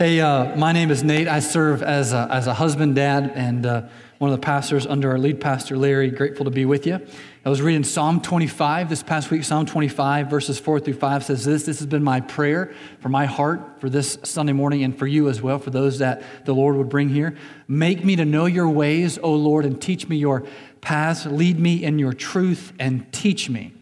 Hey, uh, my name is Nate. I serve as a, as a husband, dad, and uh, one of the pastors under our lead pastor, Larry. Grateful to be with you. I was reading Psalm 25 this past week. Psalm 25, verses 4 through 5 says this This has been my prayer for my heart for this Sunday morning and for you as well, for those that the Lord would bring here. Make me to know your ways, O Lord, and teach me your paths. Lead me in your truth and teach me.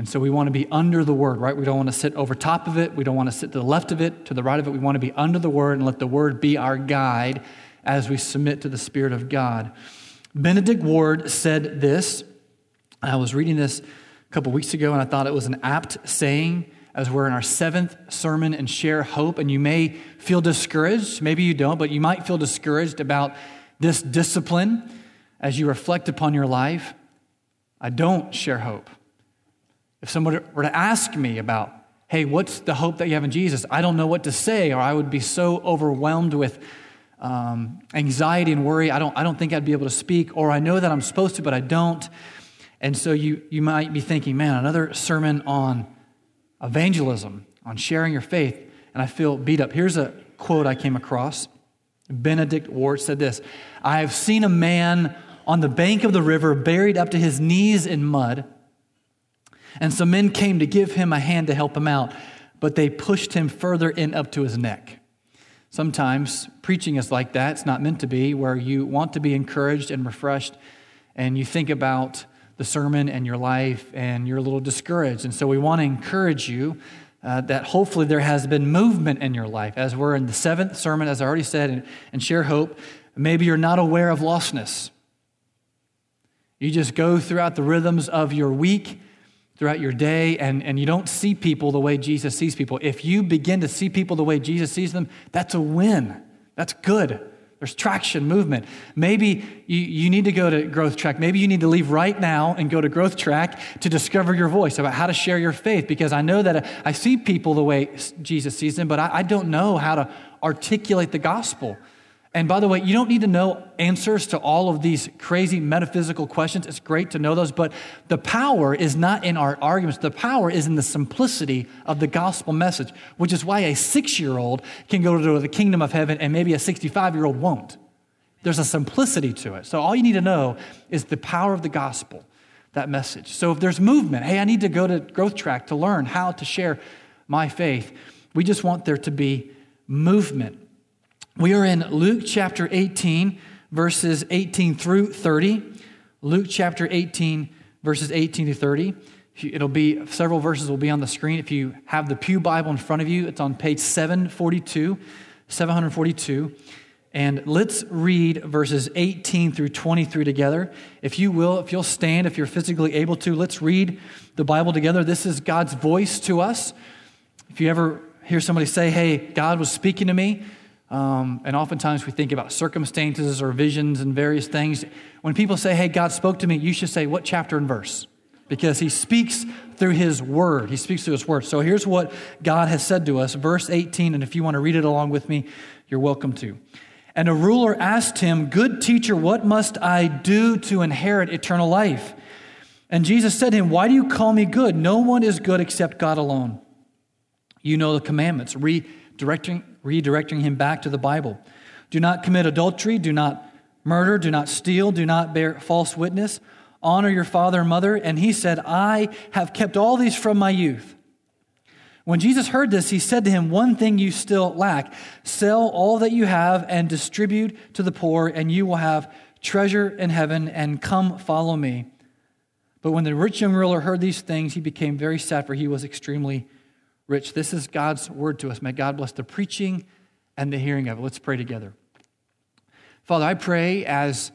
And so we want to be under the word, right? We don't want to sit over top of it. We don't want to sit to the left of it, to the right of it. We want to be under the word and let the word be our guide as we submit to the Spirit of God. Benedict Ward said this. I was reading this a couple weeks ago and I thought it was an apt saying as we're in our seventh sermon and share hope. And you may feel discouraged, maybe you don't, but you might feel discouraged about this discipline as you reflect upon your life. I don't share hope. If someone were to ask me about, hey, what's the hope that you have in Jesus? I don't know what to say, or I would be so overwhelmed with um, anxiety and worry. I don't, I don't think I'd be able to speak, or I know that I'm supposed to, but I don't. And so you, you might be thinking, man, another sermon on evangelism, on sharing your faith, and I feel beat up. Here's a quote I came across. Benedict Ward said this I have seen a man on the bank of the river buried up to his knees in mud. And some men came to give him a hand to help him out, but they pushed him further in up to his neck. Sometimes preaching is like that. It's not meant to be, where you want to be encouraged and refreshed, and you think about the sermon and your life, and you're a little discouraged. And so we want to encourage you uh, that hopefully there has been movement in your life. As we're in the seventh sermon, as I already said, and, and share hope, maybe you're not aware of lostness. You just go throughout the rhythms of your week throughout your day and, and you don't see people the way Jesus sees people, if you begin to see people the way Jesus sees them, that's a win. That's good. There's traction, movement. Maybe you, you need to go to Growth Track. Maybe you need to leave right now and go to Growth Track to discover your voice about how to share your faith because I know that I see people the way Jesus sees them, but I, I don't know how to articulate the gospel. And by the way, you don't need to know answers to all of these crazy metaphysical questions. It's great to know those, but the power is not in our arguments. The power is in the simplicity of the gospel message, which is why a six year old can go to the kingdom of heaven and maybe a 65 year old won't. There's a simplicity to it. So all you need to know is the power of the gospel, that message. So if there's movement, hey, I need to go to Growth Track to learn how to share my faith, we just want there to be movement. We are in Luke chapter 18, verses 18 through 30. Luke chapter 18, verses 18 to 30. It'll be several verses will be on the screen. If you have the Pew Bible in front of you, it's on page 742, 742. And let's read verses 18 through 23 together. If you will, if you'll stand, if you're physically able to, let's read the Bible together. This is God's voice to us. If you ever hear somebody say, Hey, God was speaking to me, um, and oftentimes we think about circumstances or visions and various things. When people say, Hey, God spoke to me, you should say, What chapter and verse? Because he speaks through his word. He speaks through his word. So here's what God has said to us, verse 18. And if you want to read it along with me, you're welcome to. And a ruler asked him, Good teacher, what must I do to inherit eternal life? And Jesus said to him, Why do you call me good? No one is good except God alone. You know the commandments. Redirecting, redirecting him back to the Bible. Do not commit adultery, do not murder, do not steal, do not bear false witness, honor your father and mother. And he said, I have kept all these from my youth. When Jesus heard this, he said to him, One thing you still lack sell all that you have and distribute to the poor, and you will have treasure in heaven, and come follow me. But when the rich young ruler heard these things, he became very sad, for he was extremely rich. This is God's word to us. May God bless the preaching and the hearing of it. Let's pray together. Father, I pray as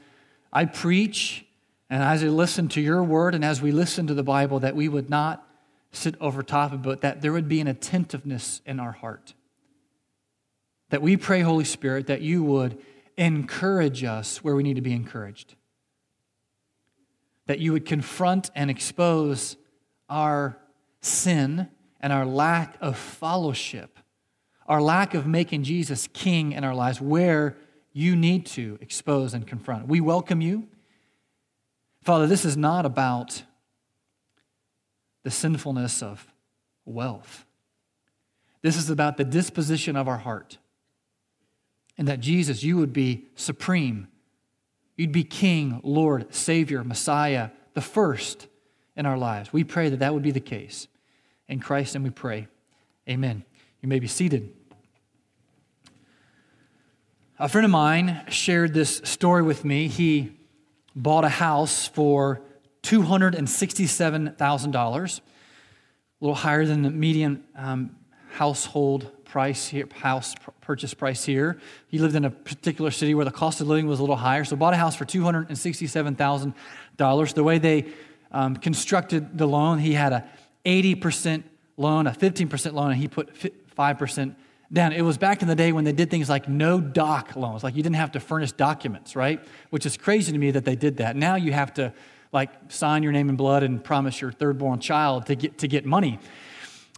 I preach and as I listen to your word and as we listen to the Bible that we would not sit over top of it, but that there would be an attentiveness in our heart. That we pray, Holy Spirit, that you would encourage us where we need to be encouraged. That you would confront and expose our sin and our lack of fellowship, our lack of making Jesus king in our lives, where you need to expose and confront. We welcome you. Father, this is not about the sinfulness of wealth. This is about the disposition of our heart. and that Jesus, you would be supreme. You'd be King, Lord, Savior, Messiah, the first in our lives. We pray that that would be the case. In Christ, and we pray. Amen. You may be seated. A friend of mine shared this story with me. He bought a house for $267,000, a little higher than the median um, household price here, house purchase price here. He lived in a particular city where the cost of living was a little higher, so bought a house for $267,000. The way they um, constructed the loan, he had a 80% loan, a 15% loan, and he put 5% down. It was back in the day when they did things like no doc loans, like you didn't have to furnish documents, right? Which is crazy to me that they did that. Now you have to like sign your name in blood and promise your third born child to get, to get money.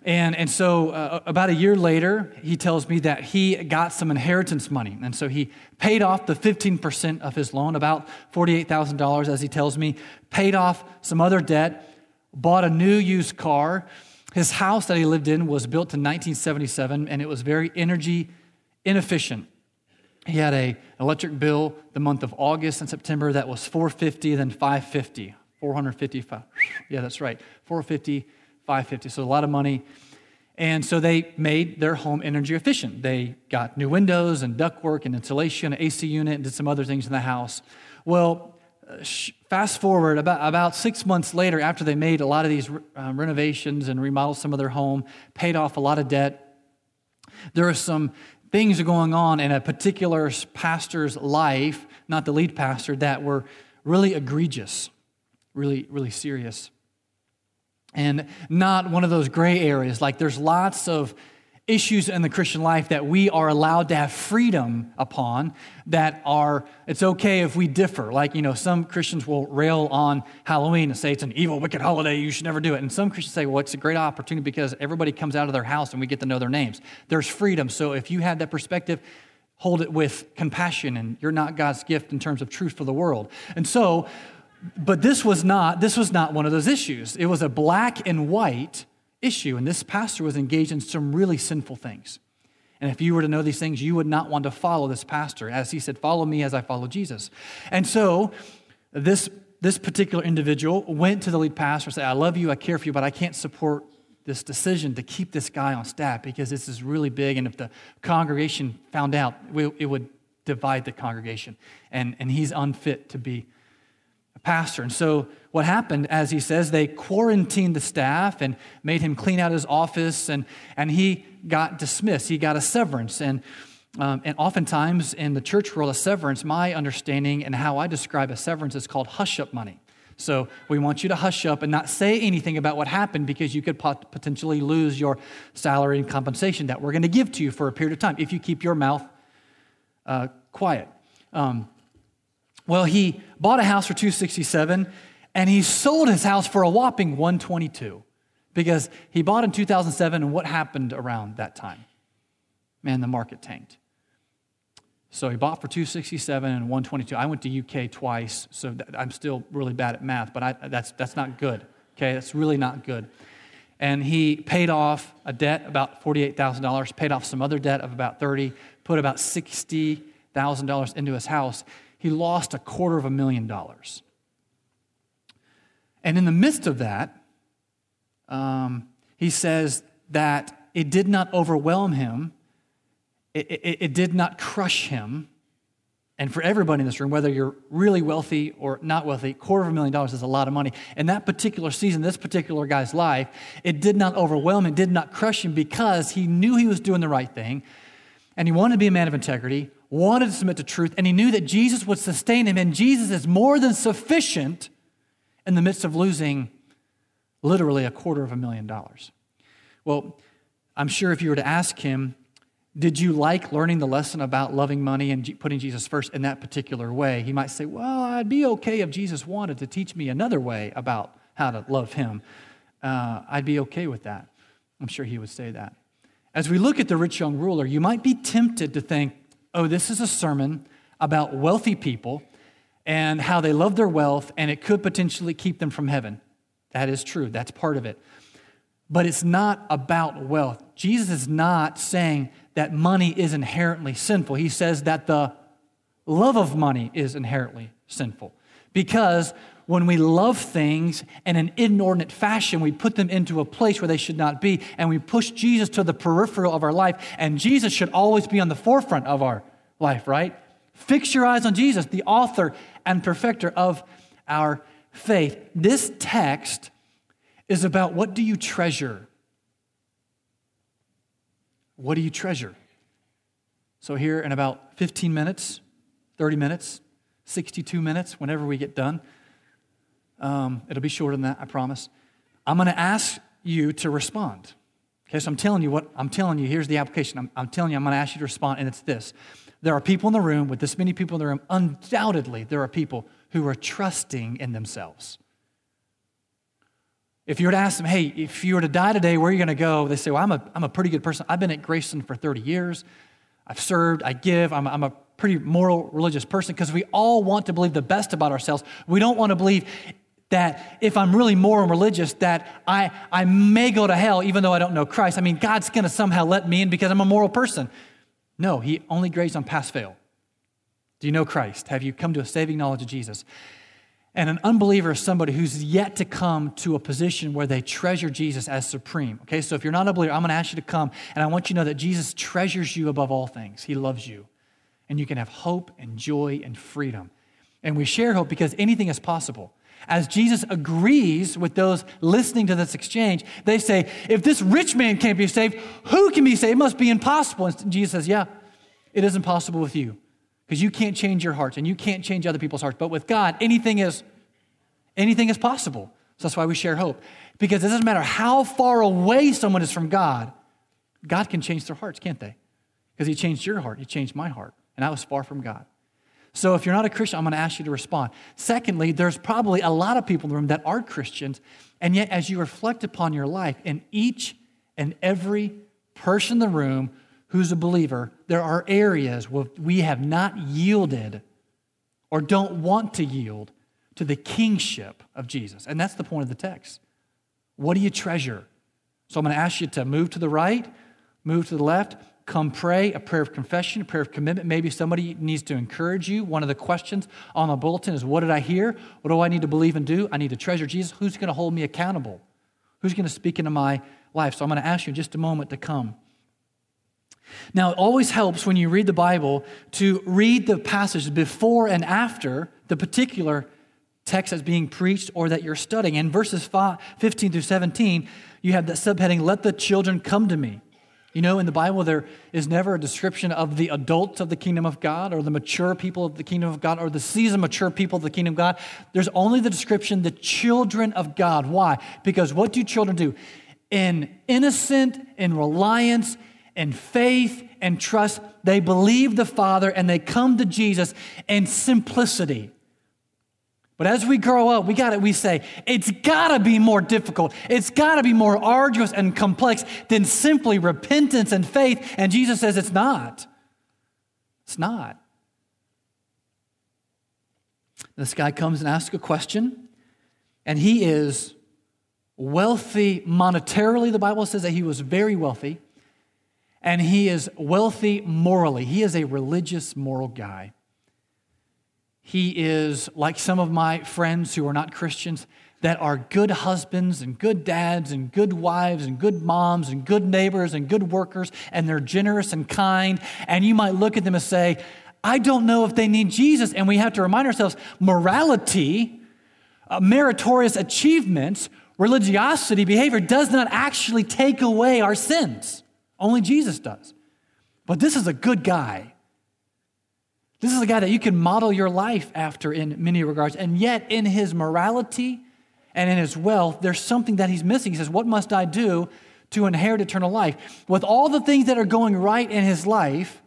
And, and so, uh, about a year later, he tells me that he got some inheritance money. And so, he paid off the 15% of his loan, about $48,000, as he tells me, paid off some other debt, bought a new used car, his house that he lived in was built in 1977 and it was very energy inefficient. He had a electric bill the month of August and September that was 450 then 550. 455. Yeah, that's right. 450, 550. So a lot of money. And so they made their home energy efficient. They got new windows and ductwork and insulation, an AC unit, and did some other things in the house. Well, fast forward about, about six months later, after they made a lot of these um, renovations and remodeled some of their home, paid off a lot of debt, there are some things going on in a particular pastor's life, not the lead pastor, that were really egregious, really, really serious. And not one of those gray areas. Like there's lots of issues in the Christian life that we are allowed to have freedom upon that are, it's okay if we differ. Like, you know, some Christians will rail on Halloween and say it's an evil, wicked holiday, you should never do it. And some Christians say, well, it's a great opportunity because everybody comes out of their house and we get to know their names. There's freedom. So if you have that perspective, hold it with compassion and you're not God's gift in terms of truth for the world. And so, but this was not, this was not one of those issues. It was a black and white issue. And this pastor was engaged in some really sinful things. And if you were to know these things, you would not want to follow this pastor. As he said, Follow me as I follow Jesus. And so this, this particular individual went to the lead pastor and said, I love you, I care for you, but I can't support this decision to keep this guy on staff because this is really big. And if the congregation found out, it would divide the congregation. And, and he's unfit to be pastor. And so what happened, as he says, they quarantined the staff and made him clean out his office, and, and he got dismissed. He got a severance. And, um, and oftentimes in the church world, a severance, my understanding and how I describe a severance is called hush up money. So we want you to hush up and not say anything about what happened because you could pot- potentially lose your salary and compensation that we're going to give to you for a period of time if you keep your mouth uh, quiet. Um, well, he bought a house for 267 and he sold his house for a whopping 122 because he bought in 2007 and what happened around that time? Man, the market tanked. So he bought for 267 and 122. I went to UK twice, so I'm still really bad at math, but I, that's, that's not good. Okay, that's really not good. And he paid off a debt about $48,000, paid off some other debt of about 30, put about $60,000 into his house he lost a quarter of a million dollars. And in the midst of that, um, he says that it did not overwhelm him, it, it, it did not crush him. And for everybody in this room, whether you're really wealthy or not wealthy, a quarter of a million dollars is a lot of money. In that particular season, this particular guy's life, it did not overwhelm him, it did not crush him because he knew he was doing the right thing and he wanted to be a man of integrity wanted to submit to truth, and he knew that Jesus would sustain him, and Jesus is more than sufficient in the midst of losing literally a quarter of a million dollars. Well, I'm sure if you were to ask him, did you like learning the lesson about loving money and putting Jesus first in that particular way? He might say, Well, I'd be okay if Jesus wanted to teach me another way about how to love him. Uh, I'd be okay with that. I'm sure he would say that. As we look at the rich young ruler, you might be tempted to think, oh, this is a sermon about wealthy people and how they love their wealth and it could potentially keep them from heaven. That is true, that's part of it. but it's not about wealth. Jesus is not saying that money is inherently sinful. He says that the love of money is inherently sinful. Because when we love things in an inordinate fashion, we put them into a place where they should not be, and we push Jesus to the peripheral of our life, and Jesus should always be on the forefront of our life, right? Fix your eyes on Jesus, the author and perfecter of our faith. This text is about what do you treasure? What do you treasure? So, here in about 15 minutes, 30 minutes, 62 minutes, whenever we get done, um, it'll be shorter than that, I promise. I'm going to ask you to respond. Okay, so I'm telling you what I'm telling you. Here's the application. I'm, I'm telling you, I'm going to ask you to respond, and it's this. There are people in the room, with this many people in the room, undoubtedly, there are people who are trusting in themselves. If you were to ask them, hey, if you were to die today, where are you going to go? They say, well, I'm a, I'm a pretty good person. I've been at Grayson for 30 years. I've served, I give, I'm, I'm a pretty moral, religious person because we all want to believe the best about ourselves. We don't want to believe that if I'm really moral and religious, that I, I may go to hell even though I don't know Christ. I mean, God's going to somehow let me in because I'm a moral person. No, He only grades on pass fail. Do you know Christ? Have you come to a saving knowledge of Jesus? And an unbeliever is somebody who's yet to come to a position where they treasure Jesus as supreme. Okay, so if you're not a believer, I'm going to ask you to come, and I want you to know that Jesus treasures you above all things. He loves you. And you can have hope and joy and freedom. And we share hope because anything is possible. As Jesus agrees with those listening to this exchange, they say, If this rich man can't be saved, who can be saved? It must be impossible. And Jesus says, Yeah, it is impossible with you because you can't change your hearts and you can't change other people's hearts. But with God, anything is anything is possible. So that's why we share hope. Because it doesn't matter how far away someone is from God, God can change their hearts, can't they? Because He changed your heart, He changed my heart, and I was far from God. So if you're not a Christian, I'm going to ask you to respond. Secondly, there's probably a lot of people in the room that are Christians, and yet as you reflect upon your life, in each and every person in the room who's a believer, there are areas where we have not yielded or don't want to yield to the kingship of Jesus. And that's the point of the text. What do you treasure? So I'm going to ask you to move to the right, move to the left, come pray a prayer of confession, a prayer of commitment. Maybe somebody needs to encourage you. One of the questions on the bulletin is What did I hear? What do I need to believe and do? I need to treasure Jesus. Who's going to hold me accountable? Who's going to speak into my life? So I'm going to ask you in just a moment to come. Now, it always helps when you read the Bible to read the passages before and after the particular text that's being preached or that you're studying. In verses 15 through 17, you have that subheading, Let the children come to me. You know, in the Bible, there is never a description of the adults of the kingdom of God or the mature people of the kingdom of God or the seasoned mature people of the kingdom of God. There's only the description, the children of God. Why? Because what do children do? In innocent, in reliance, in faith and trust. They believe the Father and they come to Jesus in simplicity. But as we grow up, we got it. We say it's got to be more difficult. It's got to be more arduous and complex than simply repentance and faith. And Jesus says it's not. It's not. This guy comes and asks a question, and he is wealthy monetarily. The Bible says that he was very wealthy and he is wealthy morally. He is a religious, moral guy. He is like some of my friends who are not Christians that are good husbands and good dads and good wives and good moms and good neighbors and good workers, and they're generous and kind. And you might look at them and say, I don't know if they need Jesus. And we have to remind ourselves morality, uh, meritorious achievements, religiosity, behavior does not actually take away our sins. Only Jesus does. But this is a good guy. This is a guy that you can model your life after in many regards. And yet, in his morality and in his wealth, there's something that he's missing. He says, What must I do to inherit eternal life? With all the things that are going right in his life,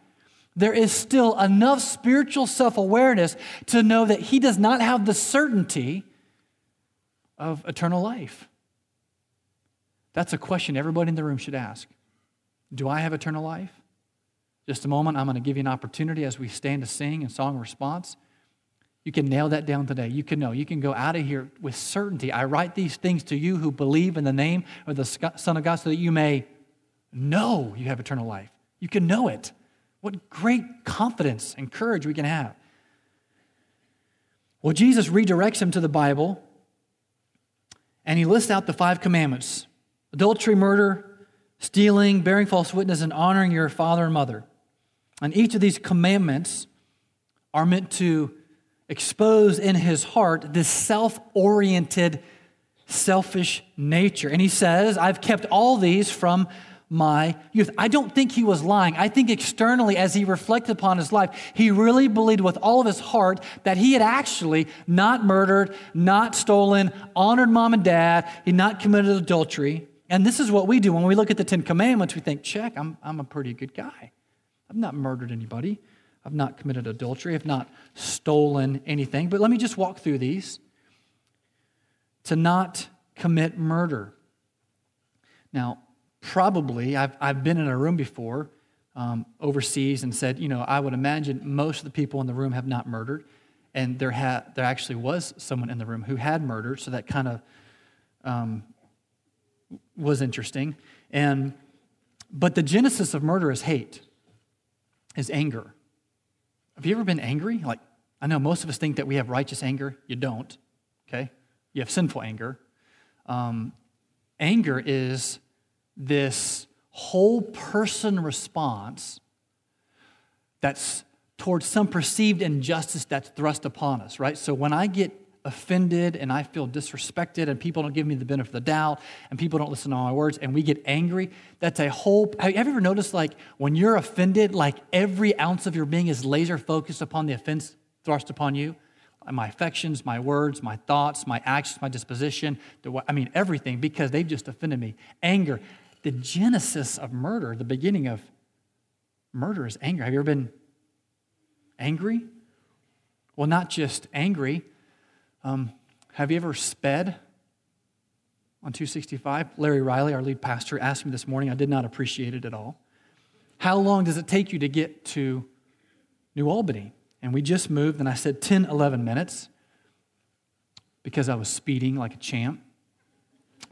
there is still enough spiritual self awareness to know that he does not have the certainty of eternal life. That's a question everybody in the room should ask. Do I have eternal life? Just a moment, I'm going to give you an opportunity as we stand to sing in song response. You can nail that down today. You can know. You can go out of here with certainty. I write these things to you who believe in the name of the Son of God so that you may know you have eternal life. You can know it. What great confidence and courage we can have. Well, Jesus redirects him to the Bible and he lists out the five commandments adultery, murder, stealing, bearing false witness, and honoring your father and mother. And each of these commandments are meant to expose in his heart this self oriented, selfish nature. And he says, I've kept all these from my youth. I don't think he was lying. I think externally, as he reflected upon his life, he really believed with all of his heart that he had actually not murdered, not stolen, honored mom and dad, he not committed adultery. And this is what we do when we look at the Ten Commandments, we think, check, I'm, I'm a pretty good guy. I've not murdered anybody. I've not committed adultery. I've not stolen anything. But let me just walk through these. To not commit murder. Now, probably, I've, I've been in a room before um, overseas and said, you know, I would imagine most of the people in the room have not murdered. And there, ha- there actually was someone in the room who had murdered, so that kind of um, was interesting. And, but the genesis of murder is hate, is anger. Have you ever been angry? Like, I know most of us think that we have righteous anger. You don't, okay? You have sinful anger. Um, anger is this whole person response that's towards some perceived injustice that's thrust upon us, right? So when I get offended and I feel disrespected and people don't give me the benefit of the doubt and people don't listen to my words and we get angry, that's a whole. Have you ever noticed like when you're offended, like every ounce of your being is laser focused upon the offense thrust upon you? My affections, my words, my thoughts, my actions, my disposition, the, I mean, everything because they've just offended me. Anger the genesis of murder, the beginning of murder is anger. Have you ever been angry? Well, not just angry. Um, have you ever sped on 265? Larry Riley, our lead pastor, asked me this morning. I did not appreciate it at all. How long does it take you to get to New Albany? And we just moved, and I said 10, 11 minutes because I was speeding like a champ.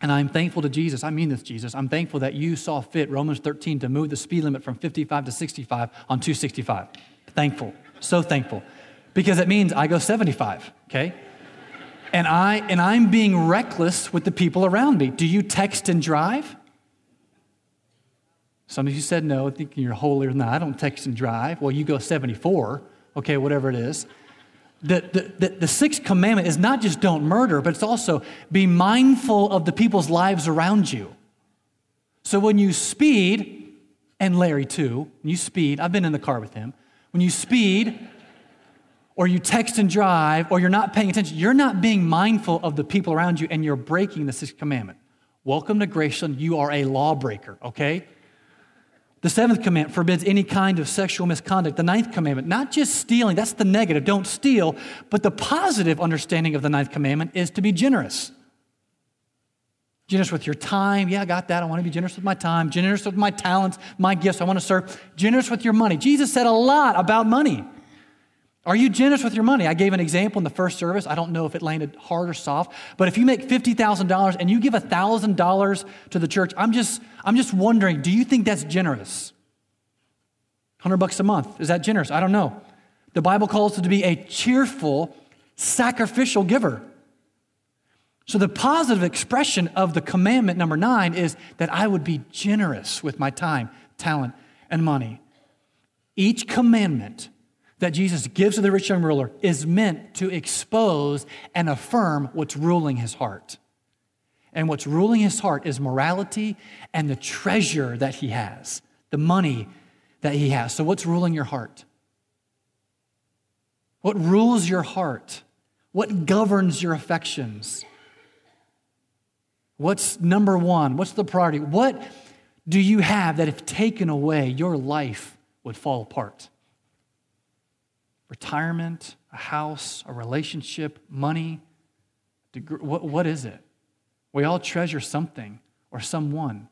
And I'm thankful to Jesus. I mean this, Jesus. I'm thankful that you saw fit, Romans 13, to move the speed limit from 55 to 65 on 265. Thankful. So thankful. Because it means I go 75, okay? And I and I'm being reckless with the people around me. Do you text and drive? Some of you said no, thinking you're holier than that. I don't text and drive. Well, you go 74, okay, whatever it is. The, the, the, the, sixth commandment is not just don't murder, but it's also be mindful of the people's lives around you. So when you speed, and Larry too, when you speed, I've been in the car with him, when you speed, or you text and drive, or you're not paying attention, you're not being mindful of the people around you and you're breaking the sixth commandment. Welcome to Graceland. You are a lawbreaker, okay? The seventh commandment forbids any kind of sexual misconduct. The ninth commandment, not just stealing, that's the negative, don't steal, but the positive understanding of the ninth commandment is to be generous. Generous with your time. Yeah, I got that. I want to be generous with my time, generous with my talents, my gifts. I want to serve. Generous with your money. Jesus said a lot about money. Are you generous with your money? I gave an example in the first service. I don't know if it landed hard or soft, but if you make $50,000 and you give $1,000 to the church, I'm just, I'm just wondering, do you think that's generous? 100 bucks a month. Is that generous? I don't know. The Bible calls it to be a cheerful, sacrificial giver. So, the positive expression of the commandment number nine is that I would be generous with my time, talent, and money. Each commandment that Jesus gives to the rich young ruler is meant to expose and affirm what's ruling his heart. And what's ruling his heart is morality and the treasure that he has, the money that he has. So, what's ruling your heart? What rules your heart? What governs your affections? What's number one? What's the priority? What do you have that, if taken away, your life would fall apart? Retirement, a house, a relationship, money? Degree, what, what is it? We all treasure something or someone.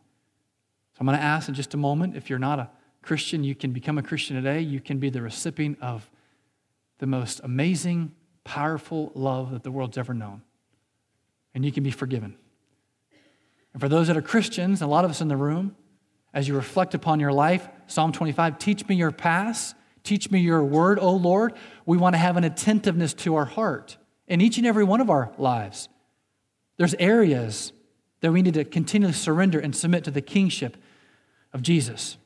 So I'm going to ask in just a moment if you're not a Christian, you can become a Christian today. You can be the recipient of the most amazing, powerful love that the world's ever known. And you can be forgiven. And for those that are Christians, a lot of us in the room, as you reflect upon your life, Psalm 25, teach me your past, teach me your word, O Lord. We want to have an attentiveness to our heart in each and every one of our lives. There's areas that we need to continually surrender and submit to the kingship of Jesus.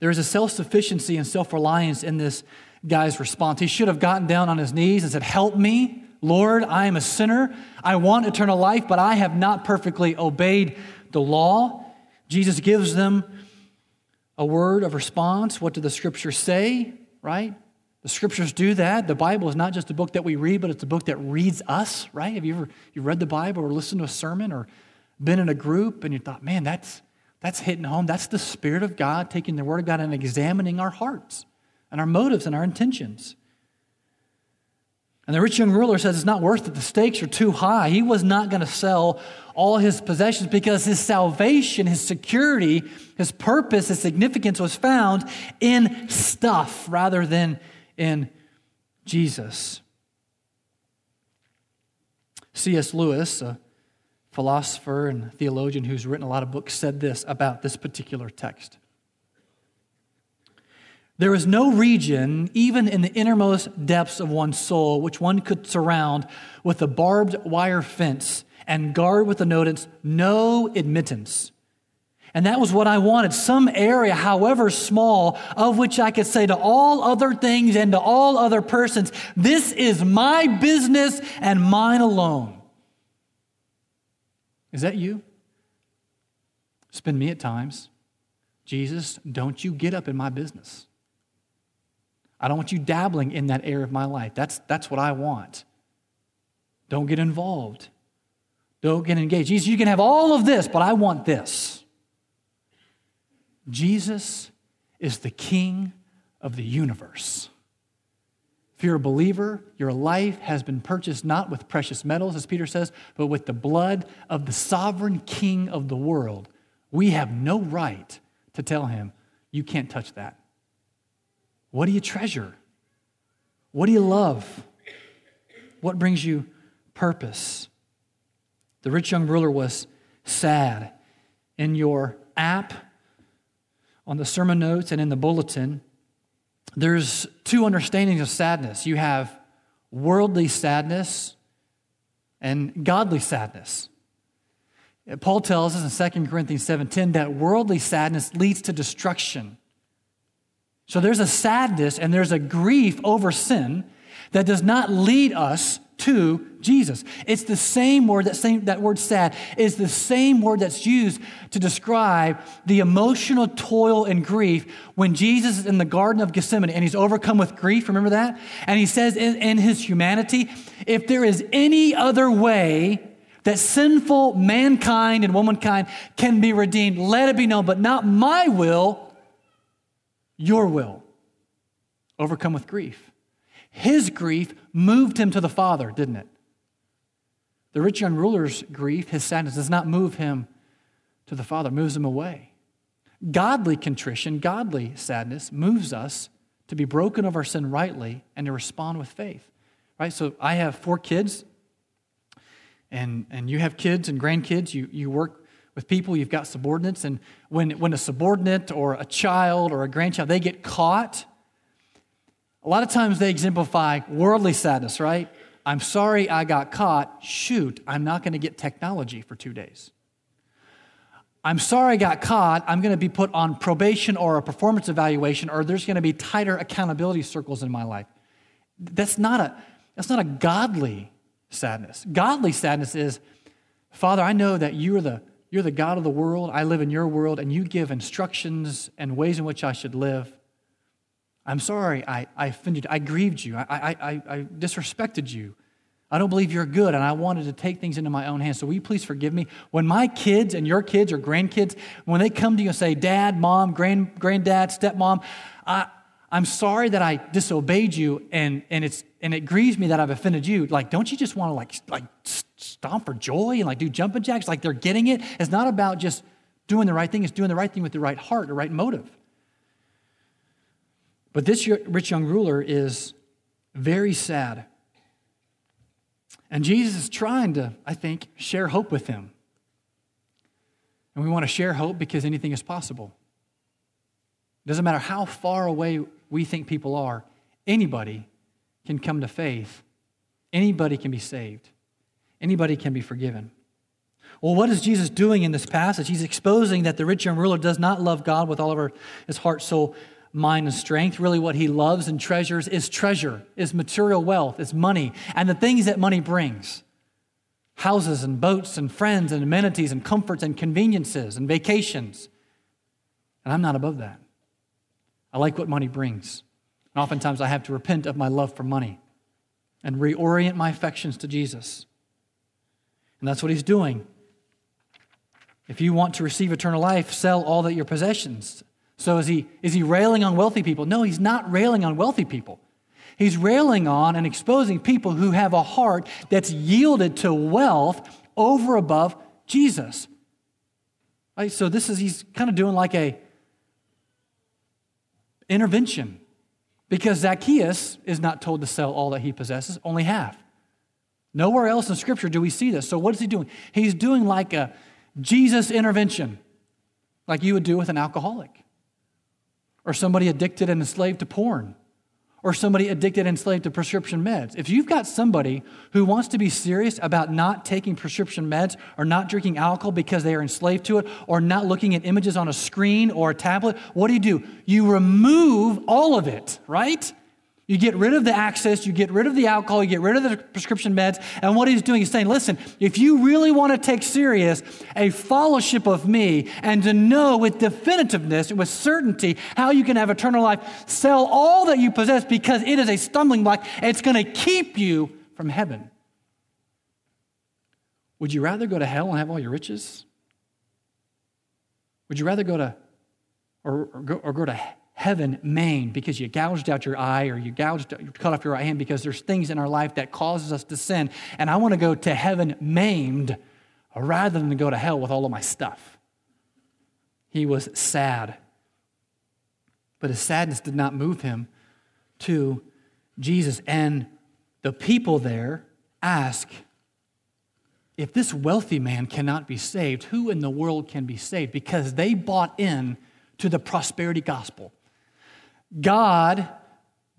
There is a self sufficiency and self reliance in this guy's response. He should have gotten down on his knees and said, Help me, Lord, I am a sinner. I want eternal life, but I have not perfectly obeyed the law. Jesus gives them a word of response. What do the scriptures say, right? The scriptures do that. The Bible is not just a book that we read, but it's a book that reads us, right? Have you ever you read the Bible or listened to a sermon or been in a group and you thought, man, that's that's hitting home. That's the Spirit of God taking the Word of God and examining our hearts and our motives and our intentions. And the rich young ruler says it's not worth it. The stakes are too high. He was not going to sell all his possessions because his salvation, his security, his purpose, his significance was found in stuff rather than in Jesus. C.S. Lewis, a philosopher and theologian who's written a lot of books, said this about this particular text. There is no region, even in the innermost depths of one's soul, which one could surround with a barbed wire fence and guard with the notice, no admittance. And that was what I wanted some area, however small, of which I could say to all other things and to all other persons, This is my business and mine alone. Is that you? It's been me at times. Jesus, don't you get up in my business. I don't want you dabbling in that area of my life. That's, that's what I want. Don't get involved. Don't get engaged. Jesus, you can have all of this, but I want this. Jesus is the king of the universe. If you're a believer, your life has been purchased not with precious metals, as Peter says, but with the blood of the sovereign king of the world. We have no right to tell him, you can't touch that. What do you treasure? What do you love? What brings you purpose? The rich young ruler was sad. In your app, on the sermon notes, and in the bulletin, there's two understandings of sadness you have worldly sadness and godly sadness. Paul tells us in 2 Corinthians 7:10 that worldly sadness leads to destruction. So there's a sadness and there's a grief over sin that does not lead us to Jesus. It's the same word, that same that word sad is the same word that's used to describe the emotional toil and grief when Jesus is in the Garden of Gethsemane and he's overcome with grief. Remember that? And he says in, in his humanity, if there is any other way that sinful mankind and womankind can be redeemed, let it be known, but not my will, your will. Overcome with grief. His grief moved him to the Father, didn't it? The rich young ruler's grief, his sadness, does not move him to the Father, moves him away. Godly contrition, godly sadness moves us to be broken of our sin rightly and to respond with faith. Right? So I have four kids, and, and you have kids and grandkids. You, you work with people, you've got subordinates, and when, when a subordinate or a child or a grandchild, they get caught a lot of times they exemplify worldly sadness, right? I'm sorry I got caught. Shoot, I'm not going to get technology for two days. I'm sorry I got caught. I'm going to be put on probation or a performance evaluation, or there's going to be tighter accountability circles in my life. That's not a, that's not a godly sadness. Godly sadness is, Father, I know that you are the, you're the God of the world. I live in your world, and you give instructions and ways in which I should live. I'm sorry I, I offended you. I grieved you. I, I, I, I disrespected you. I don't believe you're good, and I wanted to take things into my own hands. So will you please forgive me? When my kids and your kids or grandkids, when they come to you and say, Dad, Mom, grand, Granddad, Stepmom, I, I'm sorry that I disobeyed you, and, and, it's, and it grieves me that I've offended you. Like, don't you just want to like, like stomp for joy and like do jumping jacks? Like they're getting it. It's not about just doing the right thing, it's doing the right thing with the right heart, the right motive. But this rich young ruler is very sad. And Jesus is trying to, I think, share hope with him. And we want to share hope because anything is possible. It doesn't matter how far away we think people are, anybody can come to faith, anybody can be saved, anybody can be forgiven. Well, what is Jesus doing in this passage? He's exposing that the rich young ruler does not love God with all of his heart, soul, mind, and strength. Really, what he loves and treasures is treasure, is material wealth, is money, and the things that money brings houses and boats and friends and amenities and comforts and conveniences and vacations. And I'm not above that. I like what money brings. And oftentimes I have to repent of my love for money and reorient my affections to Jesus. And that's what he's doing. If you want to receive eternal life, sell all that your possessions. So is he, is he railing on wealthy people? No, he's not railing on wealthy people. He's railing on and exposing people who have a heart that's yielded to wealth over above Jesus. Right? So this is he's kind of doing like a intervention because Zacchaeus is not told to sell all that he possesses, only half. Nowhere else in Scripture do we see this. So what is he doing? He's doing like a Jesus intervention, like you would do with an alcoholic or somebody addicted and enslaved to porn or somebody addicted and enslaved to prescription meds. If you've got somebody who wants to be serious about not taking prescription meds or not drinking alcohol because they are enslaved to it or not looking at images on a screen or a tablet, what do you do? You remove all of it, right? You get rid of the access, you get rid of the alcohol, you get rid of the prescription meds. And what he's doing is saying, listen, if you really want to take serious a fellowship of me and to know with definitiveness, with certainty, how you can have eternal life, sell all that you possess because it is a stumbling block. It's going to keep you from heaven. Would you rather go to hell and have all your riches? Would you rather go to, or, or, go, or go to heaven maimed because you gouged out your eye or you gouged, you cut off your right hand because there's things in our life that causes us to sin. And I want to go to heaven maimed rather than to go to hell with all of my stuff. He was sad. But his sadness did not move him to Jesus. And the people there ask, if this wealthy man cannot be saved, who in the world can be saved? Because they bought in to the prosperity gospel. God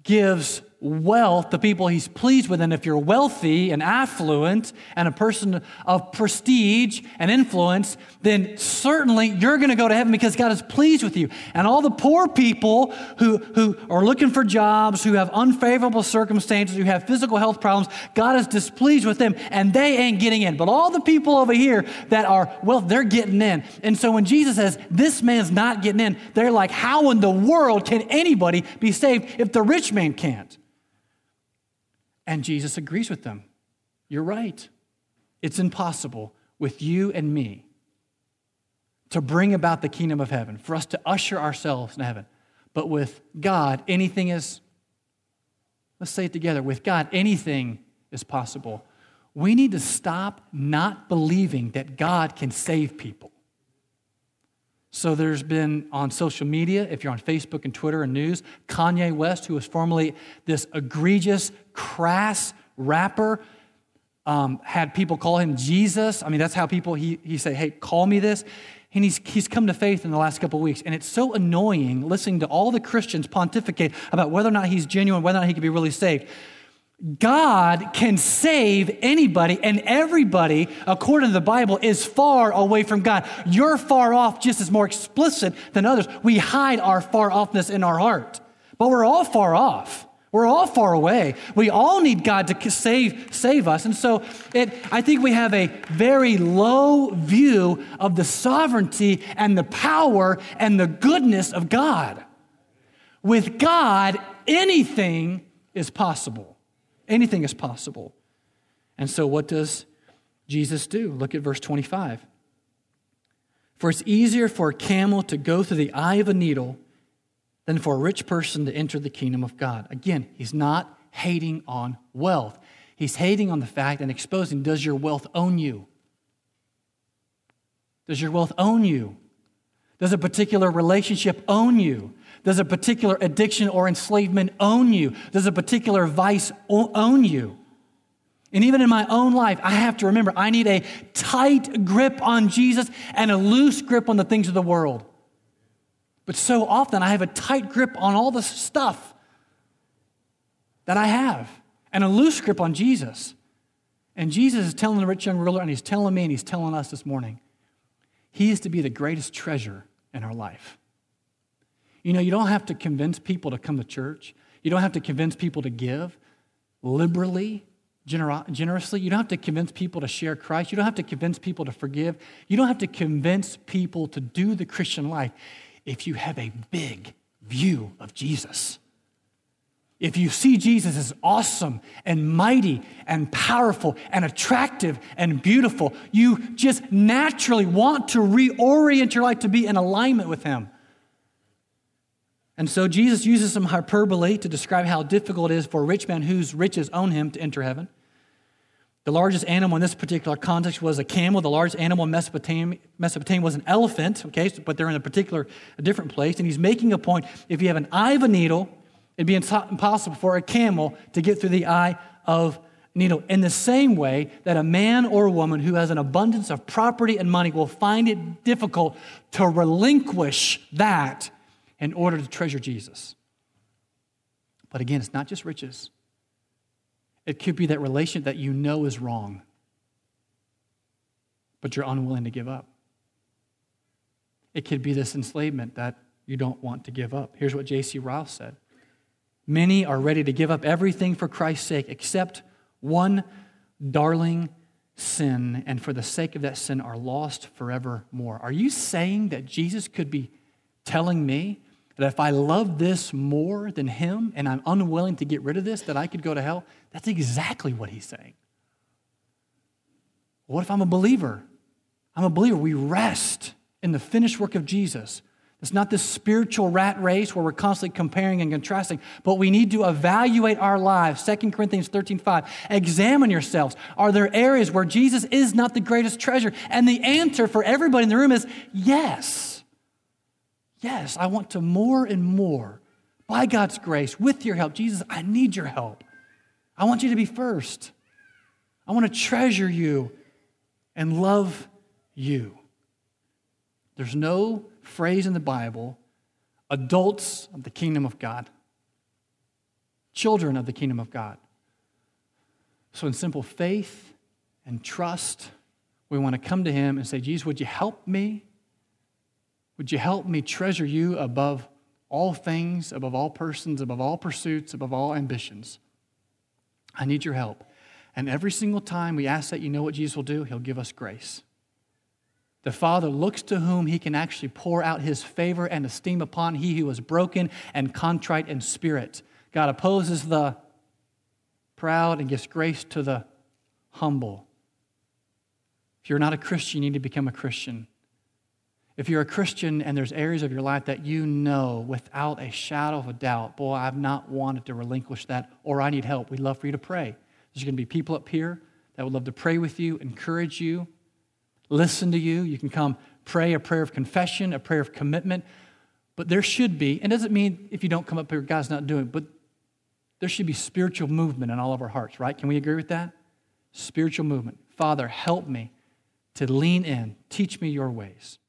gives wealth to people he's pleased with. And if you're wealthy and affluent and a person of prestige and influence, then certainly you're going to go to heaven because God is pleased with you. And all the poor people who, who are looking for jobs, who have unfavorable circumstances, who have physical health problems, God is displeased with them and they ain't getting in. But all the people over here that are, well, they're getting in. And so when Jesus says, this man's not getting in, they're like, how in the world can anybody be saved if the rich man can't? And Jesus agrees with them. You're right. It's impossible with you and me to bring about the kingdom of heaven, for us to usher ourselves in heaven. But with God, anything is, let's say it together, with God, anything is possible. We need to stop not believing that God can save people. So there's been on social media, if you're on Facebook and Twitter and news, Kanye West, who was formerly this egregious, crass rapper, um, had people call him Jesus. I mean, that's how people, he, he say, hey, call me this. And he's, he's come to faith in the last couple of weeks. And it's so annoying listening to all the Christians pontificate about whether or not he's genuine, whether or not he can be really saved. God can save anybody, and everybody, according to the Bible, is far away from God. You're far off just as more explicit than others. We hide our far offness in our heart, but we're all far off. We're all far away. We all need God to save, save us. And so it, I think we have a very low view of the sovereignty and the power and the goodness of God. With God, anything is possible. Anything is possible. And so, what does Jesus do? Look at verse 25. For it's easier for a camel to go through the eye of a needle than for a rich person to enter the kingdom of God. Again, he's not hating on wealth. He's hating on the fact and exposing does your wealth own you? Does your wealth own you? Does a particular relationship own you? Does a particular addiction or enslavement own you? Does a particular vice own you? And even in my own life, I have to remember I need a tight grip on Jesus and a loose grip on the things of the world. But so often I have a tight grip on all the stuff that I have and a loose grip on Jesus. And Jesus is telling the rich young ruler, and he's telling me, and he's telling us this morning, he is to be the greatest treasure in our life. You know, you don't have to convince people to come to church. You don't have to convince people to give liberally, generously. You don't have to convince people to share Christ. You don't have to convince people to forgive. You don't have to convince people to do the Christian life if you have a big view of Jesus. If you see Jesus as awesome and mighty and powerful and attractive and beautiful, you just naturally want to reorient your life to be in alignment with Him. And so Jesus uses some hyperbole to describe how difficult it is for a rich man whose riches own him to enter heaven. The largest animal in this particular context was a camel. The largest animal in Mesopotamia, Mesopotamia was an elephant, okay, but they're in a particular, a different place. And he's making a point if you have an eye of a needle, it'd be impossible for a camel to get through the eye of needle. In the same way that a man or a woman who has an abundance of property and money will find it difficult to relinquish that in order to treasure Jesus. But again, it's not just riches. It could be that relation that you know is wrong, but you're unwilling to give up. It could be this enslavement that you don't want to give up. Here's what J.C. Ryle said Many are ready to give up everything for Christ's sake except one darling sin, and for the sake of that sin are lost forevermore. Are you saying that Jesus could be telling me that if I love this more than him and I'm unwilling to get rid of this, that I could go to hell? That's exactly what he's saying. What if I'm a believer? I'm a believer. We rest in the finished work of Jesus. It's not this spiritual rat race where we're constantly comparing and contrasting, but we need to evaluate our lives. 2 Corinthians 13 5. Examine yourselves. Are there areas where Jesus is not the greatest treasure? And the answer for everybody in the room is yes. Yes, I want to more and more, by God's grace, with your help. Jesus, I need your help. I want you to be first. I want to treasure you and love you. There's no phrase in the Bible, adults of the kingdom of God, children of the kingdom of God. So, in simple faith and trust, we want to come to Him and say, Jesus, would you help me would you help me treasure you above all things, above all persons, above all pursuits, above all ambitions? I need your help. And every single time we ask that, you know what Jesus will do? He'll give us grace. The Father looks to whom he can actually pour out his favor and esteem upon he who is broken and contrite in spirit. God opposes the proud and gives grace to the humble. If you're not a Christian, you need to become a Christian. If you're a Christian and there's areas of your life that you know without a shadow of a doubt, boy, I've not wanted to relinquish that, or I need help, we'd love for you to pray. There's going to be people up here that would love to pray with you, encourage you, listen to you. You can come pray a prayer of confession, a prayer of commitment. But there should be, and doesn't mean if you don't come up here, God's not doing it, but there should be spiritual movement in all of our hearts, right? Can we agree with that? Spiritual movement. Father, help me to lean in. Teach me your ways.